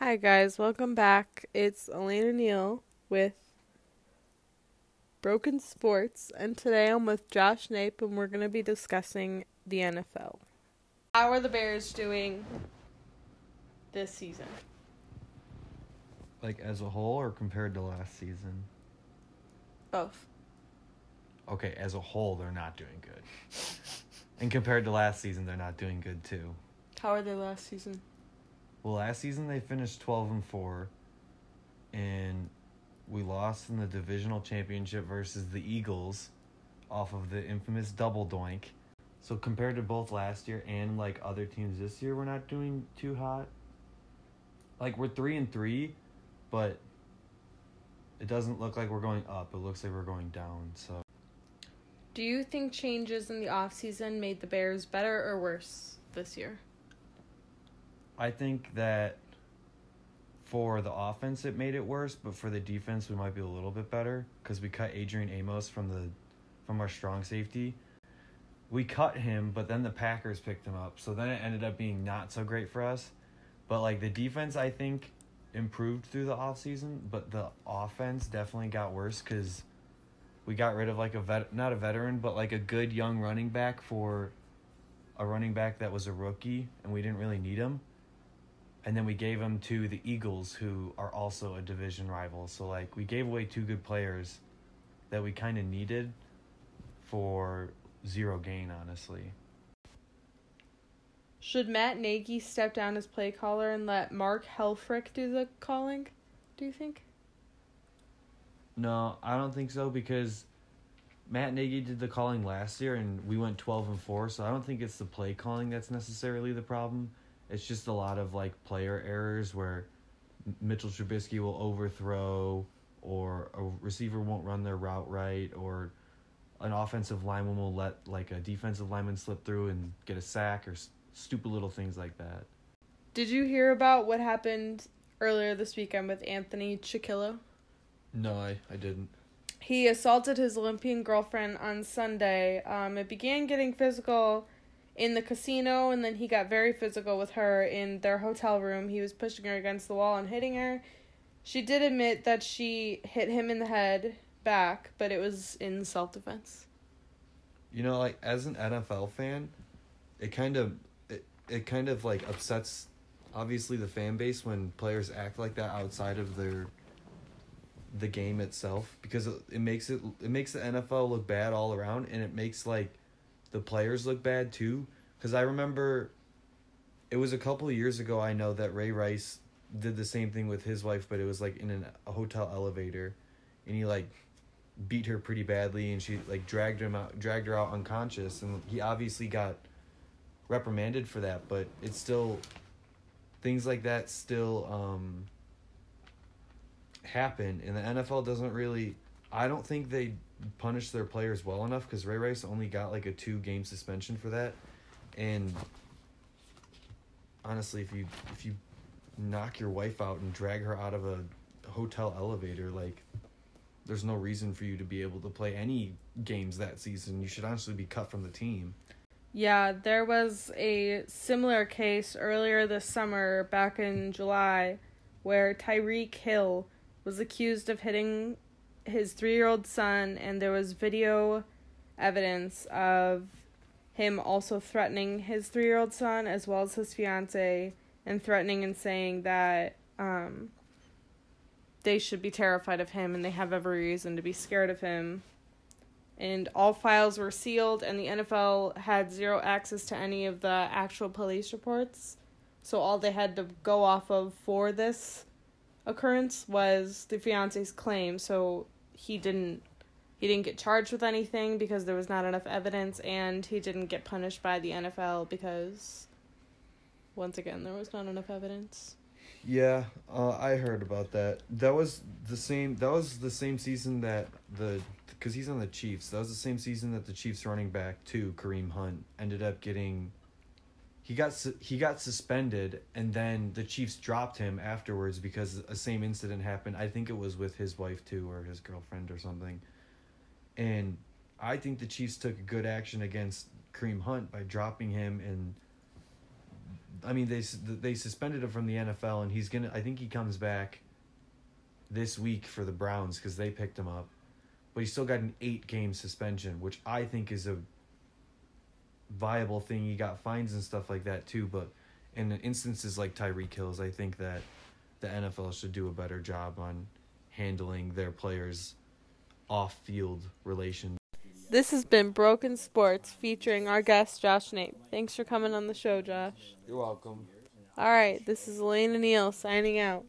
Hi, guys. Welcome back. It's Elena Neal with Broken Sports, and today I'm with Josh Nape, and we're going to be discussing the NFL. How are the Bears doing this season? Like as a whole or compared to last season? Both. Okay, as a whole, they're not doing good. and compared to last season, they're not doing good too. How are they last season? Well, last season they finished 12 and 4 and we lost in the divisional championship versus the Eagles off of the infamous double doink. So compared to both last year and like other teams this year, we're not doing too hot. Like we're 3 and 3, but it doesn't look like we're going up. It looks like we're going down. So Do you think changes in the offseason made the Bears better or worse this year? I think that for the offense it made it worse, but for the defense we might be a little bit better because we cut Adrian Amos from the from our strong safety. We cut him, but then the Packers picked him up, so then it ended up being not so great for us. But like the defense, I think improved through the offseason, but the offense definitely got worse because we got rid of like a vet, not a veteran, but like a good young running back for a running back that was a rookie, and we didn't really need him and then we gave them to the Eagles, who are also a division rival. So like we gave away two good players that we kind of needed for zero gain, honestly. Should Matt Nagy step down as play caller and let Mark Helfrich do the calling? Do you think? No, I don't think so because Matt Nagy did the calling last year and we went 12 and 4, so I don't think it's the play calling that's necessarily the problem. It's just a lot of like player errors where Mitchell Trubisky will overthrow or a receiver won't run their route right or an offensive lineman will let like a defensive lineman slip through and get a sack or s- stupid little things like that. Did you hear about what happened earlier this weekend with Anthony Chickillo? No, I, I didn't. He assaulted his Olympian girlfriend on Sunday. Um, it began getting physical in the casino, and then he got very physical with her in their hotel room. He was pushing her against the wall and hitting her. She did admit that she hit him in the head back, but it was in self defense. You know, like as an NFL fan, it kind of it, it kind of like upsets obviously the fan base when players act like that outside of their the game itself because it, it makes it it makes the NFL look bad all around and it makes like the players look bad too. Cuz I remember it was a couple years ago I know that Ray Rice did the same thing with his wife but it was like in an, a hotel elevator and he like beat her pretty badly and she like dragged him out dragged her out unconscious and he obviously got reprimanded for that but it's still things like that still um happen and the NFL doesn't really I don't think they punish their players well enough cuz Ray Rice only got like a 2 game suspension for that and honestly if you if you knock your wife out and drag her out of a hotel elevator like there's no reason for you to be able to play any games that season. You should honestly be cut from the team. Yeah, there was a similar case earlier this summer, back in July, where Tyreek Hill was accused of hitting his three year old son, and there was video evidence of him also threatening his three year old son as well as his fiance, and threatening and saying that um, they should be terrified of him and they have every reason to be scared of him and all files were sealed and the NFL had zero access to any of the actual police reports. So all they had to go off of for this occurrence was the fiance's claim. So he didn't he didn't get charged with anything because there was not enough evidence and he didn't get punished by the NFL because once again there was not enough evidence. Yeah, uh, I heard about that. That was the same. That was the same season that the because he's on the Chiefs. That was the same season that the Chiefs running back too, Kareem Hunt, ended up getting. He got su- he got suspended, and then the Chiefs dropped him afterwards because a same incident happened. I think it was with his wife too, or his girlfriend or something. And I think the Chiefs took good action against Kareem Hunt by dropping him and I mean, they they suspended him from the NFL, and he's gonna. I think he comes back this week for the Browns because they picked him up, but he still got an eight game suspension, which I think is a viable thing. He got fines and stuff like that too, but in instances like Tyreek Hill's, I think that the NFL should do a better job on handling their players off field relations. This has been Broken Sports featuring our guest Josh Nape. Thanks for coming on the show, Josh. You're welcome. All right, this is Elena Neal signing out.